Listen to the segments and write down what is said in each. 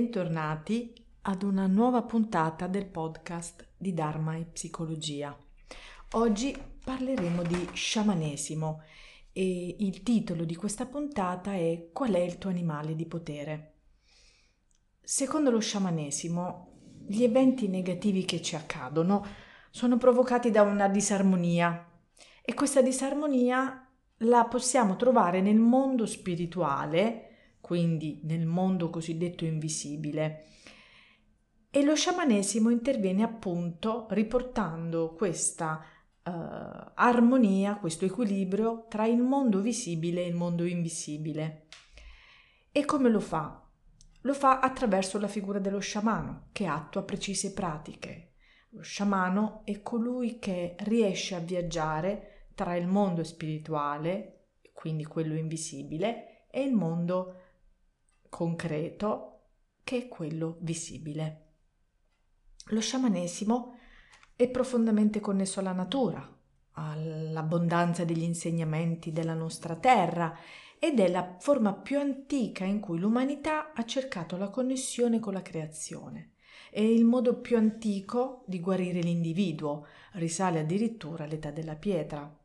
Bentornati ad una nuova puntata del podcast di Dharma e Psicologia. Oggi parleremo di sciamanesimo e il titolo di questa puntata è Qual è il tuo animale di potere? Secondo lo sciamanesimo, gli eventi negativi che ci accadono sono provocati da una disarmonia e questa disarmonia la possiamo trovare nel mondo spirituale, quindi nel mondo cosiddetto invisibile. E lo sciamanesimo interviene appunto riportando questa uh, armonia, questo equilibrio tra il mondo visibile e il mondo invisibile. E come lo fa? Lo fa attraverso la figura dello sciamano, che attua precise pratiche. Lo sciamano è colui che riesce a viaggiare tra il mondo spirituale, quindi quello invisibile, e il mondo concreto che è quello visibile. Lo sciamanesimo è profondamente connesso alla natura, all'abbondanza degli insegnamenti della nostra terra ed è la forma più antica in cui l'umanità ha cercato la connessione con la creazione. È il modo più antico di guarire l'individuo, risale addirittura all'età della pietra.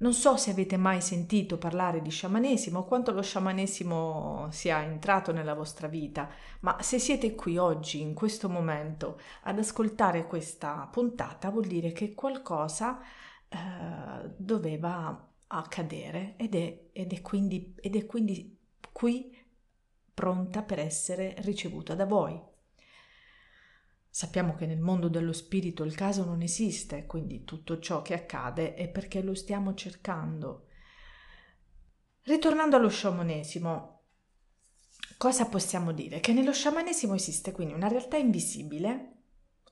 Non so se avete mai sentito parlare di sciamanesimo o quanto lo sciamanesimo sia entrato nella vostra vita, ma se siete qui oggi, in questo momento, ad ascoltare questa puntata, vuol dire che qualcosa eh, doveva accadere ed è, ed, è quindi, ed è quindi qui pronta per essere ricevuta da voi. Sappiamo che nel mondo dello spirito il caso non esiste, quindi tutto ciò che accade è perché lo stiamo cercando. Ritornando allo sciamanesimo, cosa possiamo dire? Che nello sciamanesimo esiste quindi una realtà invisibile,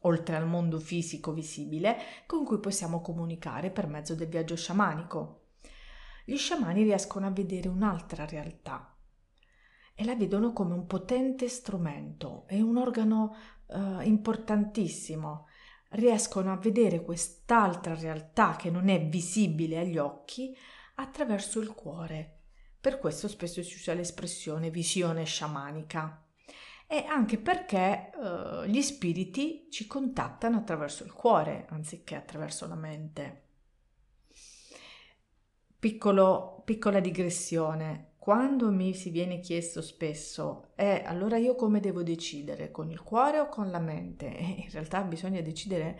oltre al mondo fisico visibile, con cui possiamo comunicare per mezzo del viaggio sciamanico. Gli sciamani riescono a vedere un'altra realtà e la vedono come un potente strumento, è un organo uh, importantissimo. Riescono a vedere quest'altra realtà che non è visibile agli occhi attraverso il cuore. Per questo spesso si usa l'espressione visione sciamanica. E anche perché uh, gli spiriti ci contattano attraverso il cuore anziché attraverso la mente. Piccolo, piccola digressione quando mi si viene chiesto spesso, eh, allora io come devo decidere, con il cuore o con la mente? In realtà bisogna decidere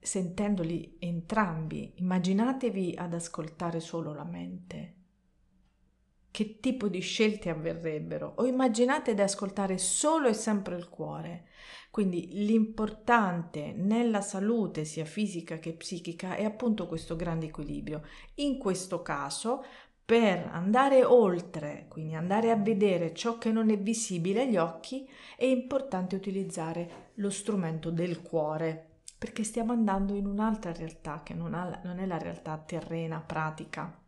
sentendoli entrambi. Immaginatevi ad ascoltare solo la mente. Che tipo di scelte avverrebbero? O immaginate ad ascoltare solo e sempre il cuore. Quindi l'importante nella salute sia fisica che psichica è appunto questo grande equilibrio. In questo caso per andare oltre, quindi andare a vedere ciò che non è visibile agli occhi, è importante utilizzare lo strumento del cuore, perché stiamo andando in un'altra realtà che non, ha, non è la realtà terrena, pratica.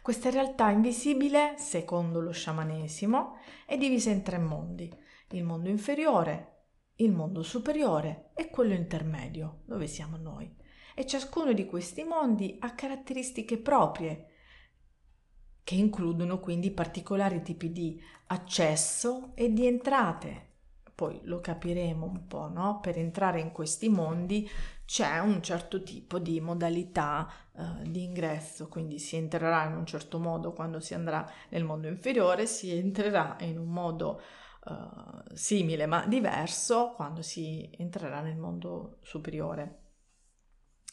Questa realtà invisibile, secondo lo sciamanesimo, è divisa in tre mondi, il mondo inferiore, il mondo superiore e quello intermedio, dove siamo noi. E ciascuno di questi mondi ha caratteristiche proprie che includono quindi particolari tipi di accesso e di entrate. Poi lo capiremo un po', no? Per entrare in questi mondi c'è un certo tipo di modalità uh, di ingresso, quindi si entrerà in un certo modo quando si andrà nel mondo inferiore, si entrerà in un modo uh, simile ma diverso quando si entrerà nel mondo superiore.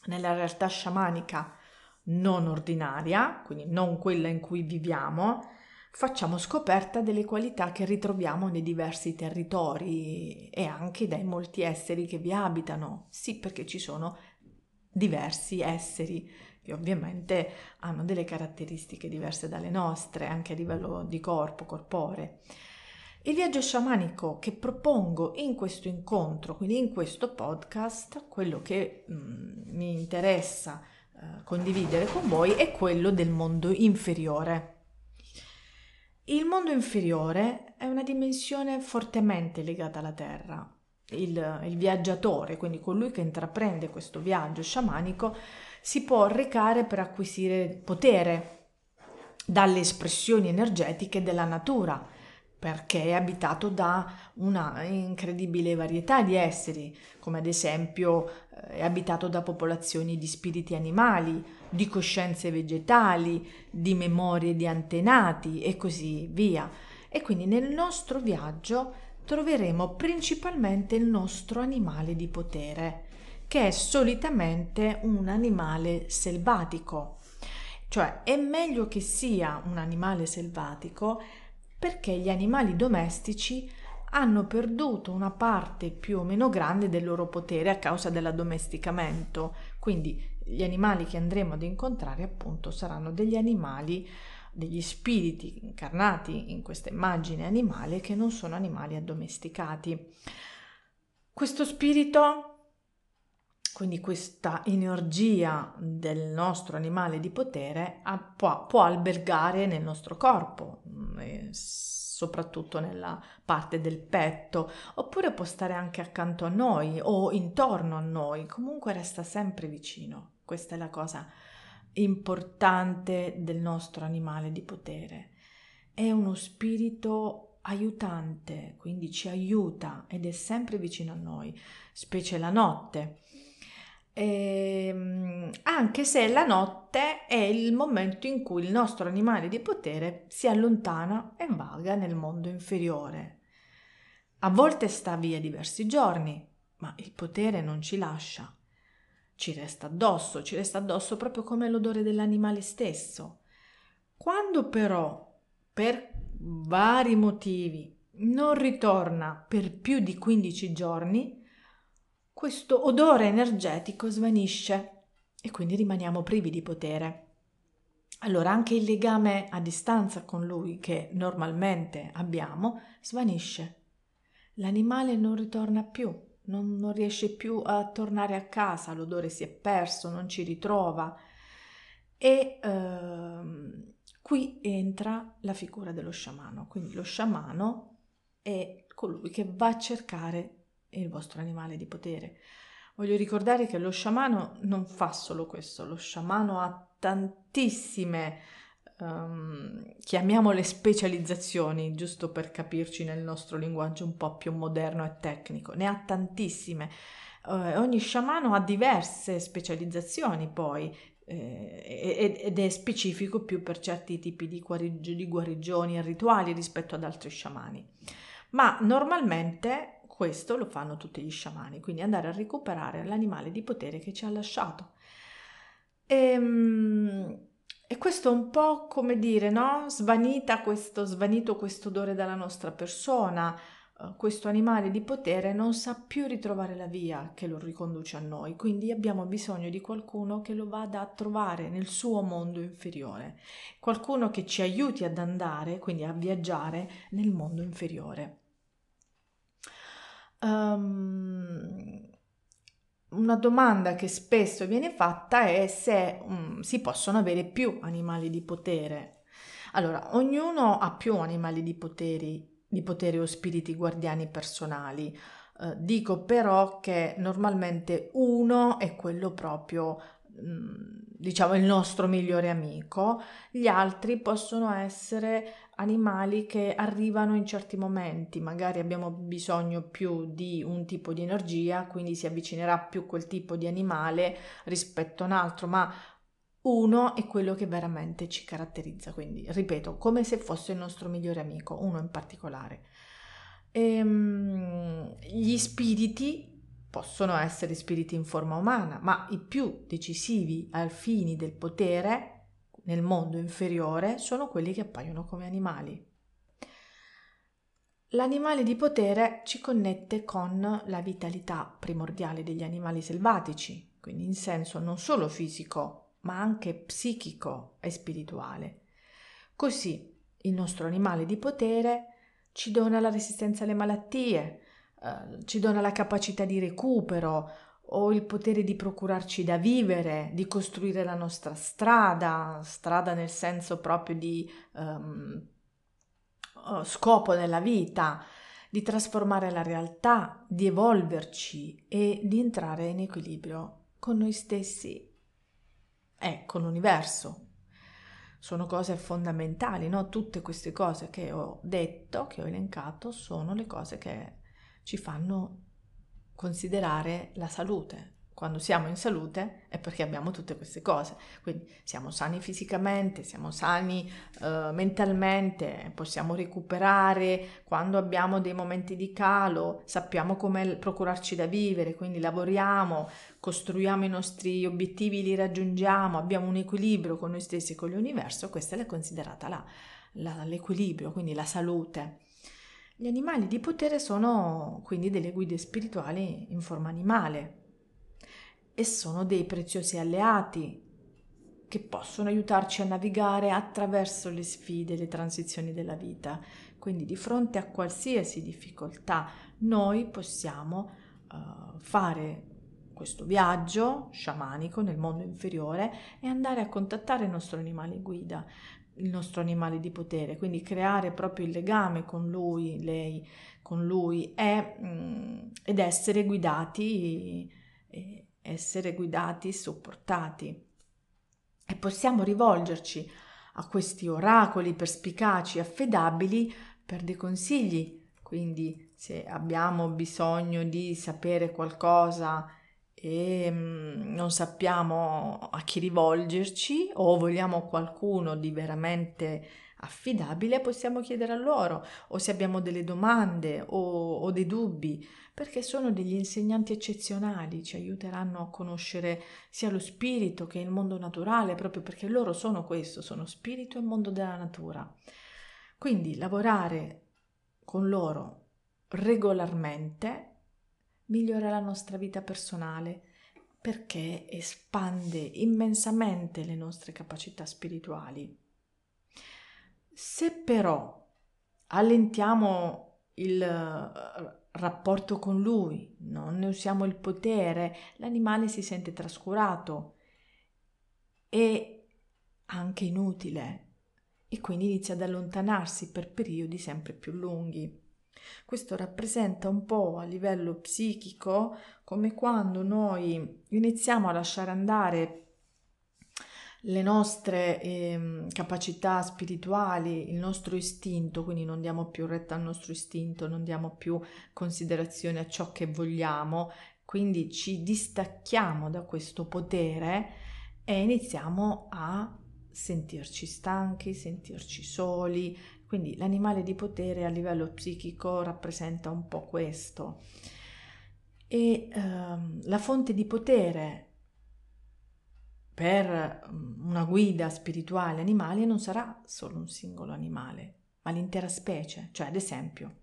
Nella realtà sciamanica non ordinaria, quindi non quella in cui viviamo, facciamo scoperta delle qualità che ritroviamo nei diversi territori e anche dai molti esseri che vi abitano. Sì, perché ci sono diversi esseri che ovviamente hanno delle caratteristiche diverse dalle nostre, anche a livello di corpo, corpore. Il viaggio sciamanico che propongo in questo incontro, quindi in questo podcast, quello che mm, mi interessa eh, condividere con voi è quello del mondo inferiore. Il mondo inferiore è una dimensione fortemente legata alla Terra. Il, il, viaggiatore, quindi colui che intraprende questo viaggio sciamanico, si può recare per acquisire potere dalle espressioni energetiche della natura, perché è abitato da una incredibile varietà di esseri, come ad esempio eh, è abitato da popolazioni di spiriti animali, di coscienze vegetali, di memorie di antenati e così via. E quindi nel nostro viaggio troveremo principalmente il nostro animale di potere, che è solitamente un animale selvatico. Cioè è meglio che sia un animale selvatico perché gli animali domestici hanno perduto una parte più o meno grande del loro potere a causa dell'addomesticamento. Quindi gli animali che andremo ad incontrare appunto saranno degli animali, degli spiriti incarnati in questa immagine animale che non sono animali addomesticati. Questo spirito quindi questa energia del nostro animale di potere può, albergare nel nostro corpo, mm, soprattutto nella parte del petto, oppure può stare anche accanto a noi o intorno a noi, comunque resta sempre vicino. Questa è la cosa importante del nostro animale di potere. È uno spirito aiutante, quindi ci aiuta ed è sempre vicino a noi, specie la notte Ehm, anche se la notte è il momento in cui il nostro animale di potere si allontana e vaga nel mondo inferiore. A volte sta via diversi giorni, ma il potere non ci lascia. Ci resta addosso, ci resta addosso proprio come l'odore dell'animale stesso. Quando però, per vari motivi, non ritorna per più di 15 giorni, questo odore energetico svanisce e quindi rimaniamo privi di potere. Allora anche il legame a distanza con lui che normalmente abbiamo svanisce. L'animale non ritorna più, non, non riesce più a tornare a casa, l'odore si è perso, non ci ritrova. E ehm, qui entra la figura dello sciamano. Quindi lo sciamano è colui che va a cercare il vostro animale di potere. Voglio ricordare che lo sciamano non fa solo questo, lo sciamano ha tantissime, um, chiamiamole specializzazioni, giusto per capirci nel nostro linguaggio un po' più moderno e tecnico, ne ha tantissime. Uh, ogni sciamano ha diverse specializzazioni poi, eh, ed è specifico più per certi tipi di, guarigio, di guarigioni e rituali rispetto ad altri sciamani. Ma normalmente questo lo fanno tutti gli sciamani, quindi andare a recuperare l'animale di potere che ci ha lasciato. E, ehm, e questo è un po' come dire, no? Svanita questo, svanito questo odore dalla nostra persona, uh, questo animale di potere non sa più ritrovare la via che lo riconduce a noi, quindi abbiamo bisogno di qualcuno che lo vada a trovare nel suo mondo inferiore, qualcuno che ci aiuti ad andare, quindi a viaggiare nel mondo inferiore. Um, una domanda che spesso viene fatta è se um, si possono avere più animali di potere. Allora, ognuno ha più animali di, poteri, di potere o spiriti guardiani personali. Uh, dico però che normalmente uno è quello proprio mm, diciamo il nostro migliore amico, gli altri possono essere animali che arrivano in certi momenti, magari abbiamo bisogno più di un tipo di energia, quindi si avvicinerà più quel tipo di animale rispetto a un altro, ma uno è quello che veramente ci caratterizza, quindi ripeto, come se fosse il nostro migliore amico, uno in particolare. Ehm, gli spiriti possono essere spiriti in forma umana, ma i più decisivi al fini del potere nel mondo inferiore sono quelli che appaiono come animali. L'animale di potere ci connette con la vitalità primordiale degli animali selvatici, quindi in senso non solo fisico, ma anche psichico e spirituale. Così il nostro animale di potere ci dona la resistenza alle malattie, eh, ci dona la capacità di recupero, o il potere di procurarci da vivere, di costruire la nostra strada, strada nel senso proprio di um, scopo nella vita, di trasformare la realtà, di evolverci e di entrare in equilibrio con noi stessi e con l'universo. sono cose fondamentali, no? Tutte queste cose che ho detto, che ho elencato, sono le cose che ci fanno considerare la salute, quando siamo in salute è perché abbiamo tutte queste cose, quindi siamo sani fisicamente, siamo sani uh, mentalmente, possiamo recuperare. Quando abbiamo dei momenti di calo, sappiamo come procurarci da vivere, quindi lavoriamo, costruiamo i nostri obiettivi, li raggiungiamo, abbiamo un equilibrio con noi stessi e con l'universo, questa è considerata la, la, l'equilibrio, quindi la salute. Gli animali di potere sono quindi delle guide spirituali in forma animale, e sono dei preziosi alleati che possono aiutarci a navigare attraverso le sfide le transizioni della vita. Quindi di fronte a qualsiasi difficoltà noi possiamo uh, fare questo viaggio sciamanico nel mondo inferiore e andare a contattare il nostro animale guida, il nostro animale di potere, quindi creare proprio il legame con lui, lei, con lui e, mm, ed essere guidati essere guidati, supportati. E possiamo rivolgerci a questi oracoli perspicaci, affidabili per dei consigli. Quindi se abbiamo bisogno di sapere qualcosa e mm, non sappiamo a chi rivolgerci o vogliamo qualcuno di veramente affidabile, possiamo chiedere a loro o se abbiamo delle domande o, o dei dubbi perché sono degli insegnanti eccezionali, ci aiuteranno a conoscere sia lo spirito che il mondo naturale, proprio perché loro sono questo, sono spirito e mondo della natura. Quindi lavorare con loro regolarmente migliora la nostra vita personale perché espande immensamente le nostre capacità spirituali. Se però allentiamo il rapporto con lui, non ne usiamo il potere, l'animale si sente trascurato e anche inutile e quindi inizia ad allontanarsi per periodi sempre più lunghi. Questo rappresenta un po' a livello psichico come quando noi iniziamo a lasciare andare le nostre eh, capacità spirituali, il nostro istinto, quindi non diamo più retta al nostro istinto, non diamo più considerazione a ciò che vogliamo, quindi ci distacchiamo da questo potere e iniziamo a sentirci stanchi, sentirci soli, quindi l'animale di potere a livello psichico rappresenta un po' questo. E ehm, la fonte di potere per mm, una guida spirituale animale non sarà solo un singolo animale, ma l'intera specie. Cioè, ad esempio,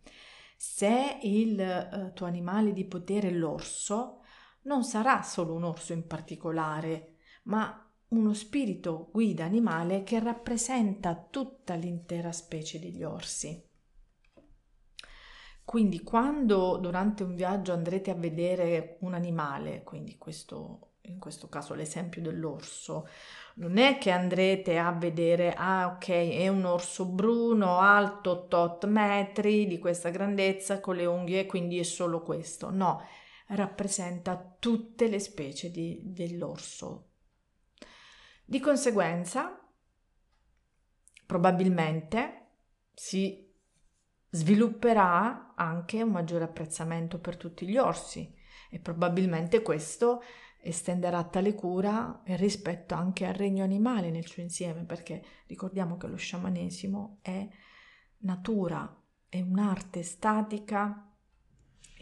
se il eh, tuo animale di potere è l'orso, non sarà solo un orso in particolare, ma uno spirito guida animale che rappresenta tutta l'intera specie degli orsi. Quindi quando durante un viaggio andrete a vedere un animale, quindi questo in questo caso l'esempio dell'orso, non è che andrete a vedere, ah ok, è un orso bruno, alto tot metri, di questa grandezza, con le unghie, quindi è solo questo. No, rappresenta tutte le specie di, dell'orso. Di conseguenza, probabilmente si svilupperà anche un maggiore apprezzamento per tutti gli orsi e probabilmente questo estenderà tale cura e rispetto anche al regno animale nel suo insieme, perché ricordiamo che lo sciamanesimo è natura, è un'arte statica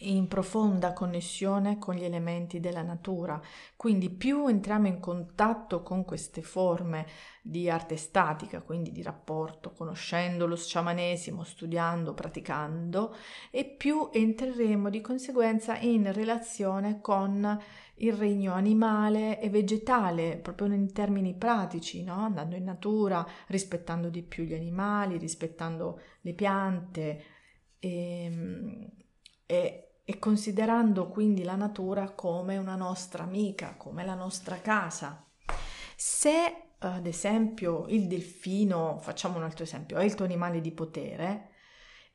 in profonda connessione con gli elementi della natura. Quindi più entriamo in contatto con queste forme di arte statica, quindi di rapporto, conoscendo lo sciamanesimo, studiando, praticando, e più entreremo di conseguenza in relazione con il regno animale e vegetale, proprio in termini pratici, no? andando in natura, rispettando di più gli animali, rispettando le piante e, ehm, e e considerando quindi la natura come una nostra amica, come la nostra casa. Se ad esempio il delfino, facciamo un altro esempio, è il tuo animale di potere,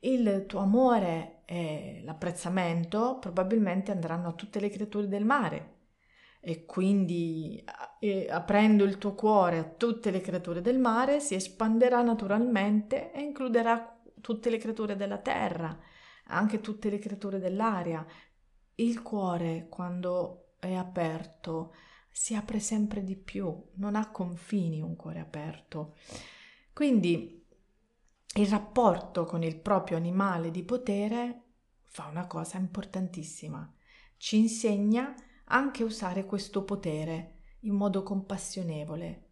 il tuo amore e l'apprezzamento probabilmente andranno a tutte le creature del mare, e quindi eh, aprendo il tuo cuore a tutte le creature del mare si espanderà naturalmente e includerà tutte le creature della terra, anche tutte le creature dell'aria. Il cuore quando è aperto si apre sempre di più, non ha confini un cuore aperto. Quindi il rapporto con il proprio animale di potere fa una cosa importantissima, ci insegna anche usare questo potere in modo compassionevole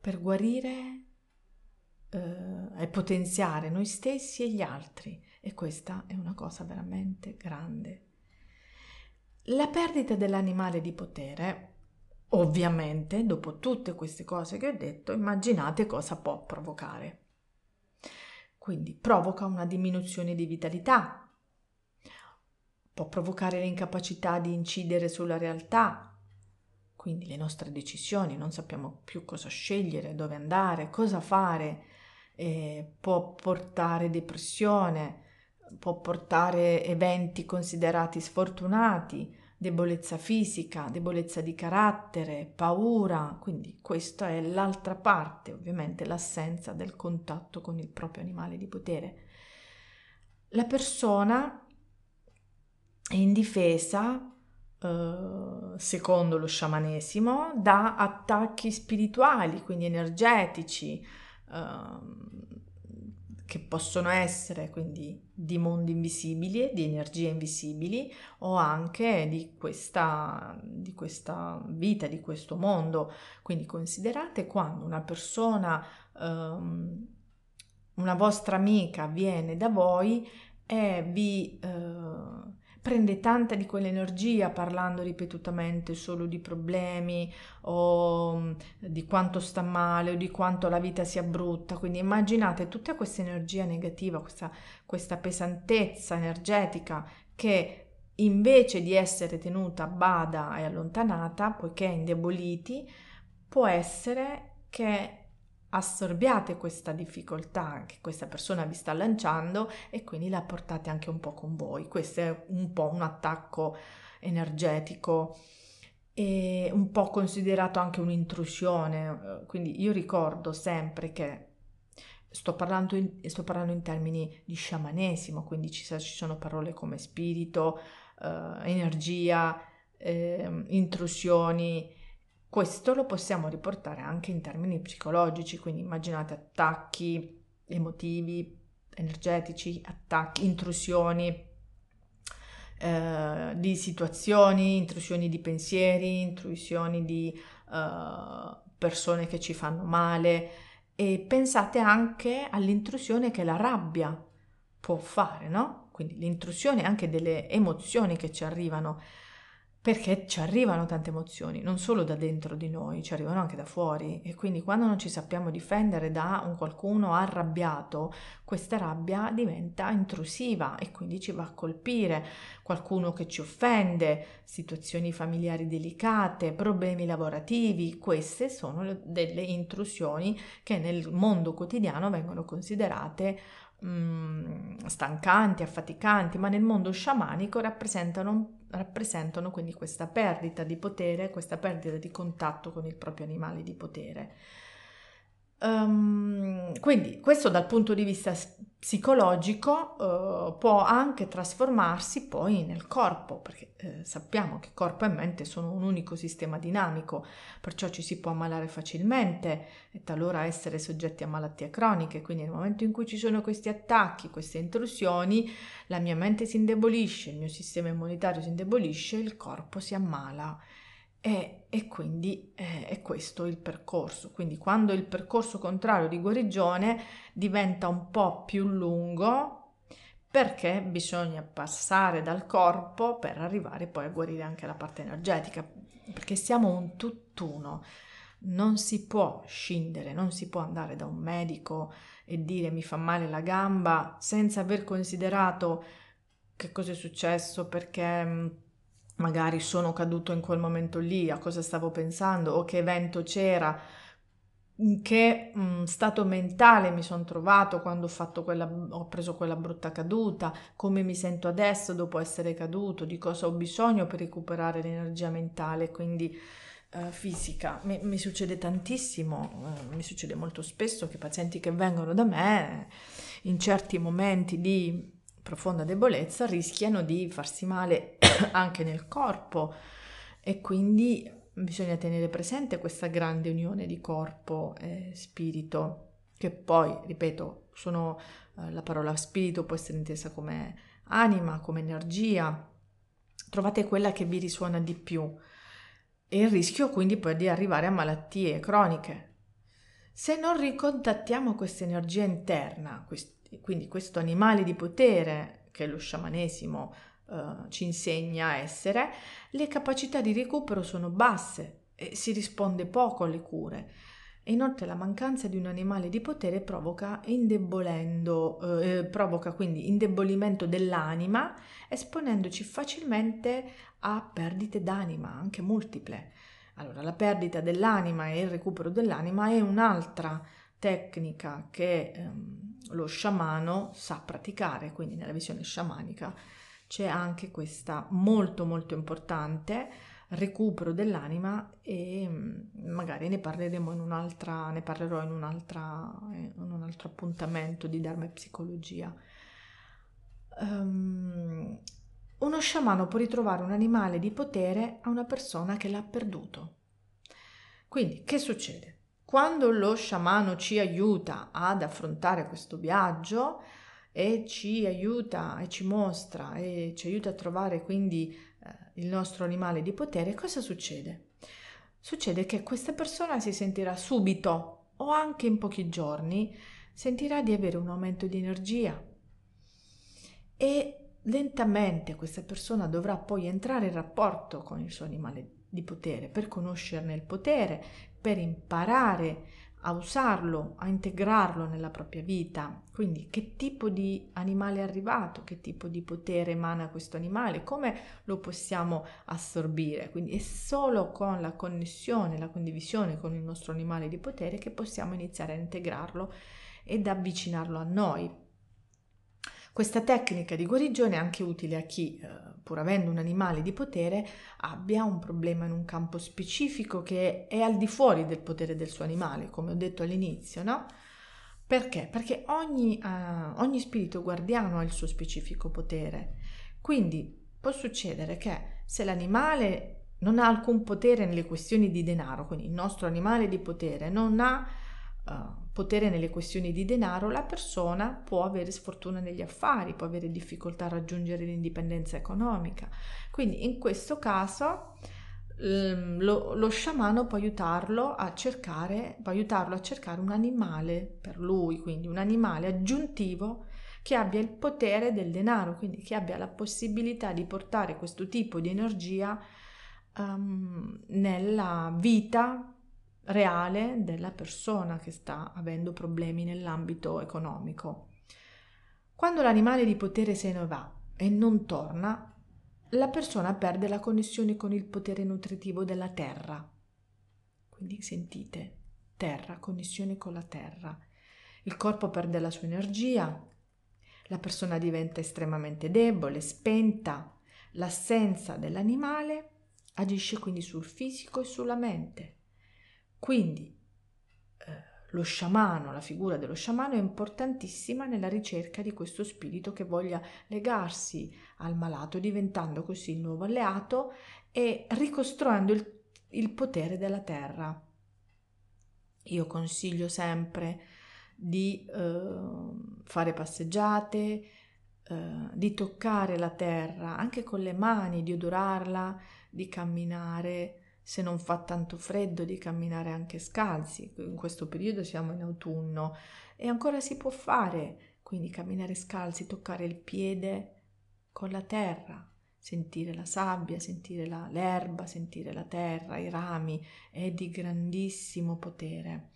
per guarire eh, e potenziare noi stessi e gli altri e questa è una cosa veramente grande. La perdita dell'animale di potere, ovviamente, dopo tutte queste cose che ho detto, immaginate cosa può provocare. Quindi provoca una diminuzione di vitalità, può provocare l'incapacità di incidere sulla realtà, quindi le nostre decisioni, non sappiamo più cosa scegliere, dove andare, cosa fare, eh, può portare depressione, può portare eventi considerati sfortunati, debolezza fisica, debolezza di carattere, paura, quindi questa è l'altra parte, ovviamente l'assenza del contatto con il proprio animale di potere. La persona in difesa, eh, secondo lo sciamanesimo, da attacchi spirituali, quindi energetici, eh, che possono essere quindi di mondi invisibili, di energie invisibili o anche di questa, di questa vita, di questo mondo. Quindi considerate quando una persona, um, una vostra amica viene da voi e vi... Uh, prende tanta di quell'energia parlando ripetutamente solo di problemi o mm, di quanto sta male o di quanto la vita sia brutta. Quindi immaginate tutta questa energia negativa, questa, questa pesantezza energetica che invece di essere tenuta a bada e allontanata, poiché indeboliti, può essere che assorbiate questa difficoltà che questa persona vi sta lanciando e quindi la portate anche un po' con voi. Questo è un po' un attacco energetico e un po' considerato anche un'intrusione. Quindi io ricordo sempre che sto parlando in, sto parlando in termini di sciamanesimo, quindi ci, ci sono parole come spirito, eh, energia, eh, intrusioni questo lo possiamo riportare anche in termini psicologici, quindi immaginate attacchi emotivi, energetici, attacchi, intrusioni eh, di situazioni, intrusioni di pensieri, intrusioni di eh, persone che ci fanno male e pensate anche all'intrusione che la rabbia può fare, no? Quindi l'intrusione anche delle emozioni che ci arrivano perché ci arrivano tante emozioni, non solo da dentro di noi, ci arrivano anche da fuori. E quindi quando non ci sappiamo difendere da un qualcuno arrabbiato, questa rabbia diventa intrusiva e quindi ci va a colpire. Qualcuno che ci offende, situazioni familiari delicate, problemi lavorativi, queste sono delle intrusioni che nel mondo quotidiano vengono considerate mm, stancanti, affaticanti, ma nel mondo sciamanico rappresentano, rappresentano quindi questa perdita di potere, questa perdita di contatto con il proprio animale di potere. Um, quindi questo dal punto di vista psicologico uh, può anche trasformarsi poi nel corpo, perché eh, sappiamo che corpo e mente sono un unico sistema dinamico, perciò ci si può ammalare facilmente e talora essere soggetti a malattie croniche, quindi nel momento in cui ci sono questi attacchi, queste intrusioni, la mia mente si indebolisce, il mio sistema immunitario si indebolisce, il corpo si ammala e, e quindi eh, è questo il percorso. Quindi quando il percorso contrario di guarigione diventa un po' più lungo, perché bisogna passare dal corpo per arrivare poi a guarire anche la parte energetica, perché siamo un tutt'uno. Non si può scindere, non si può andare da un medico e dire mi fa male la gamba senza aver considerato che cosa è successo, perché magari sono caduto in quel momento lì, a cosa stavo pensando o che evento c'era in che mh, mm, stato mentale mi sono trovato quando ho, quella, ho preso quella brutta caduta, come mi sento adesso dopo essere caduto, di cosa ho bisogno per recuperare l'energia mentale, quindi eh, fisica. Mi, mi, succede tantissimo, eh, mi succede molto spesso che pazienti che vengono da me in certi momenti di profonda debolezza rischiano di farsi male anche nel corpo e quindi bisogna tenere presente questa grande unione di corpo e spirito, che poi, ripeto, sono, eh, la parola spirito può essere intesa come anima, come energia. Trovate quella che vi risuona di più e il rischio quindi poi di arrivare a malattie croniche. Se non ricontattiamo questa energia interna, quindi questo animale di potere che lo sciamanesimo uh, ci insegna a essere, le capacità di recupero sono basse e si risponde poco alle cure. E inoltre la mancanza di un animale di potere provoca, indebolendo, eh, provoca quindi indebolimento dell'anima, esponendoci facilmente a perdite d'anima, anche multiple. Allora, la perdita dell'anima e il recupero dell'anima è un'altra tecnica che ehm, lo sciamano sa praticare, quindi nella visione sciamanica c'è anche questa molto molto importante recupero dell'anima e mm, magari ne parleremo in un'altra, ne parlerò in, un'altra, in un altro appuntamento di Dharma e psicologia. Um, uno sciamano può ritrovare un animale di potere a una persona che l'ha perduto. Quindi, che succede? Quando lo sciamano ci aiuta ad affrontare questo viaggio, e ci aiuta e ci mostra e ci aiuta a trovare quindi eh, il nostro animale di potere, cosa succede? Succede che questa persona si sentirà subito o anche in pochi giorni sentirà di avere un aumento di energia e lentamente questa persona dovrà poi entrare in rapporto con il suo animale di potere per conoscerne il potere, per imparare a usarlo, a integrarlo nella propria vita. Quindi che tipo di animale è arrivato, che tipo di potere emana questo animale, come lo possiamo assorbire. Quindi è solo con la connessione, la condivisione con il nostro animale di potere che possiamo iniziare a integrarlo ed avvicinarlo a noi. Questa tecnica di guarigione è anche utile a chi, eh, pur avendo un animale di potere, abbia un problema in un campo specifico che è al di fuori del potere del suo animale, come ho detto all'inizio, no? Perché? Perché ogni, uh, ogni spirito guardiano ha il suo specifico potere. Quindi può succedere che se l'animale non ha alcun potere nelle questioni di denaro, quindi il nostro animale di potere non ha uh, potere nelle questioni di denaro, la persona può avere sfortuna negli affari, può avere difficoltà a raggiungere l'indipendenza economica. Quindi in questo caso ehm, lo, lo, sciamano può aiutarlo a cercare, può aiutarlo a cercare un animale per lui, quindi un animale aggiuntivo che abbia il potere del denaro, quindi che abbia la possibilità di portare questo tipo di energia um, nella vita reale della persona che sta avendo problemi nell'ambito economico. Quando l'animale di potere se ne va e non torna, la persona perde la connessione con il potere nutritivo della terra. Quindi sentite, terra, connessione con la terra. Il corpo perde la sua energia, la persona diventa estremamente debole, spenta. L'assenza dell'animale agisce quindi sul fisico e sulla mente. Quindi eh, lo sciamano, la figura dello sciamano è importantissima nella ricerca di questo spirito che voglia legarsi al malato, diventando così il nuovo alleato e ricostruendo il, il potere della terra. Io consiglio sempre di eh, fare passeggiate, eh, di toccare la terra anche con le mani, di odorarla, di camminare se non fa tanto freddo di camminare anche scalzi, in questo periodo siamo in autunno. E ancora si può fare, quindi camminare scalzi, toccare il piede con la terra, sentire la sabbia, sentire la, l'erba, sentire la terra, i rami, è di grandissimo potere.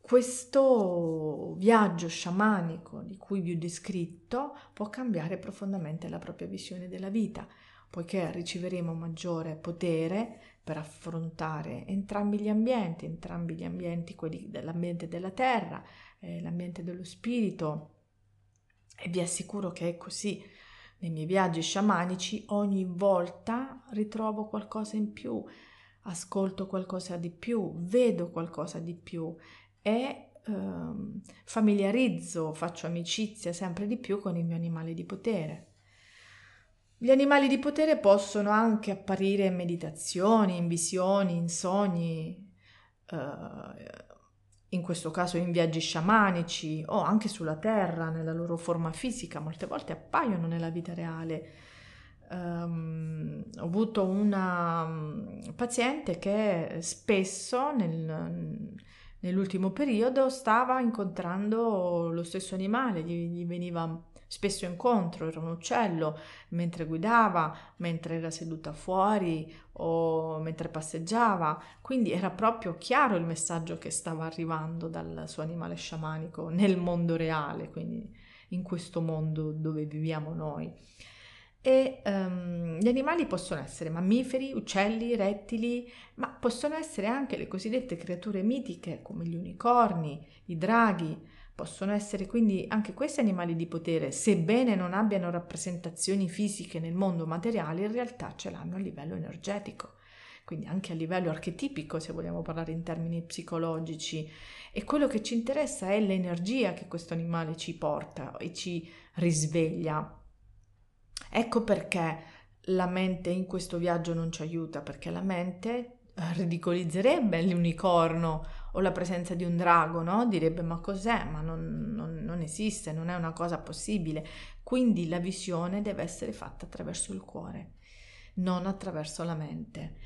Questo viaggio sciamanico di cui vi ho descritto può cambiare profondamente la propria visione della vita poiché riceveremo maggiore potere per affrontare entrambi gli ambienti, entrambi gli ambienti, quelli dell'ambiente della terra, eh, l'ambiente dello spirito. E vi assicuro che è così. Nei miei viaggi sciamanici ogni volta ritrovo qualcosa in più, ascolto qualcosa di più, vedo qualcosa di più e ehm, familiarizzo, faccio amicizia sempre di più con il mio animale di potere. Gli animali di potere possono anche apparire in meditazioni, in visioni, in sogni, eh, in questo caso in viaggi sciamanici o anche sulla terra, nella loro forma fisica, molte volte appaiono nella vita reale. Um, ho avuto una um, paziente che spesso nel, nell'ultimo periodo stava incontrando lo stesso animale, gli, gli veniva spesso incontro, era un uccello mentre guidava, mentre era seduta fuori o mentre passeggiava, quindi era proprio chiaro il messaggio che stava arrivando dal suo animale sciamanico nel mondo reale, quindi in questo mondo dove viviamo noi. E um, gli animali possono essere mammiferi, uccelli, rettili, ma possono essere anche le cosiddette creature mitiche come gli unicorni, i draghi, Possono essere quindi anche questi animali di potere, sebbene non abbiano rappresentazioni fisiche nel mondo materiale, in realtà ce l'hanno a livello energetico, quindi anche a livello archetipico, se vogliamo parlare in termini psicologici. E quello che ci interessa è l'energia che questo animale ci porta e ci risveglia. Ecco perché la mente in questo viaggio non ci aiuta, perché la mente ridicolizzerebbe l'unicorno o la presenza di un drago, no? Direbbe ma cos'è? Ma non, non, non, esiste, non è una cosa possibile. Quindi la visione deve essere fatta attraverso il cuore, non attraverso la mente.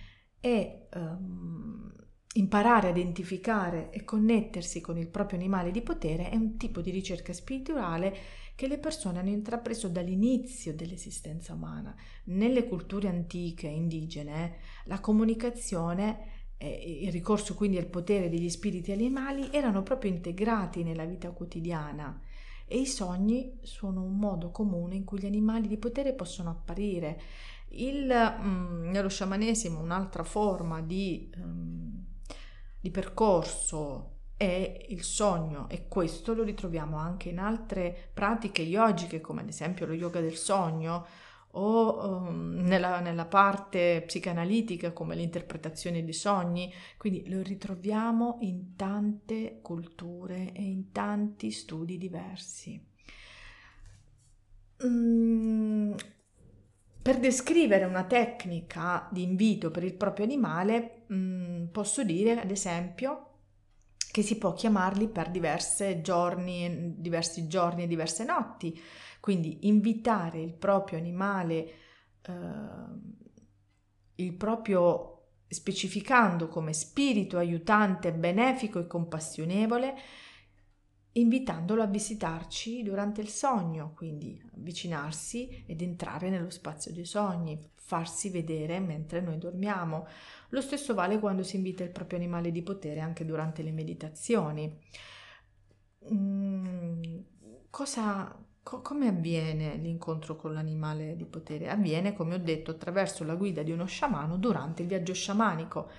E um, imparare a identificare e connettersi con il proprio animale di potere è un tipo di ricerca spirituale che le persone hanno intrapreso dall'inizio dell'esistenza umana. Nelle culture antiche indigene la comunicazione e il ricorso quindi al potere degli spiriti animali erano proprio integrati nella vita quotidiana e i sogni sono un modo comune in cui gli animali di potere possono apparire. Il, mm, nello sciamanesimo un'altra forma di, um, di percorso è il sogno e questo lo ritroviamo anche in altre pratiche yogiche come ad esempio lo yoga del sogno o um, nella, nella, parte psicanalitica come l'interpretazione dei sogni, quindi lo ritroviamo in tante culture e in tanti studi diversi. Mm, per descrivere una tecnica di invito per il proprio animale, mm, posso dire ad esempio che si può chiamarli per giorni, diversi giorni e diverse notti. Quindi invitare il proprio animale, eh, il proprio specificando come spirito aiutante, benefico e compassionevole, invitandolo a visitarci durante il sogno, quindi avvicinarsi ed entrare nello spazio dei sogni, farsi vedere mentre noi dormiamo. Lo stesso vale quando si invita il proprio animale di potere anche durante le meditazioni. Mm, cosa, Co- come avviene l'incontro con l'animale di potere? Avviene, come ho detto, attraverso la guida di uno sciamano durante il viaggio sciamanico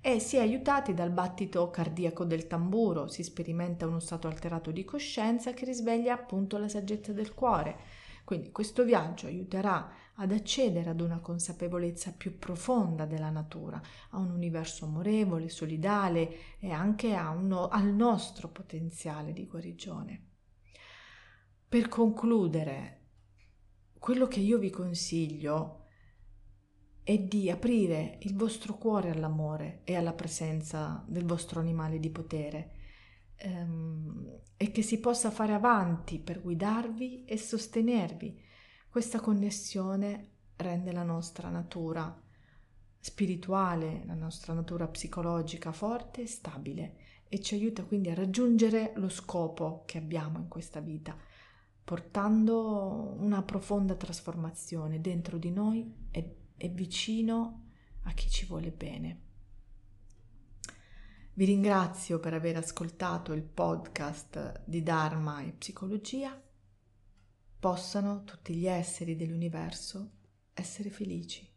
e si è aiutati dal battito cardiaco del tamburo, si sperimenta uno stato alterato di coscienza che risveglia appunto la saggezza del cuore. Quindi questo viaggio aiuterà ad accedere ad una consapevolezza più profonda della natura, a un universo amorevole, solidale e anche no- al nostro potenziale di guarigione. Per concludere, quello che io vi consiglio è di aprire il vostro cuore all'amore e alla presenza del vostro animale di potere ehm, e che si possa fare avanti per guidarvi e sostenervi. Questa connessione rende la nostra natura spirituale, la nostra natura psicologica forte e stabile e ci aiuta quindi a raggiungere lo scopo che abbiamo in questa vita portando una profonda trasformazione dentro di noi e, e vicino a chi ci vuole bene. Vi ringrazio per aver ascoltato il podcast di Dharma e Psicologia. Possano tutti gli esseri dell'universo essere felici.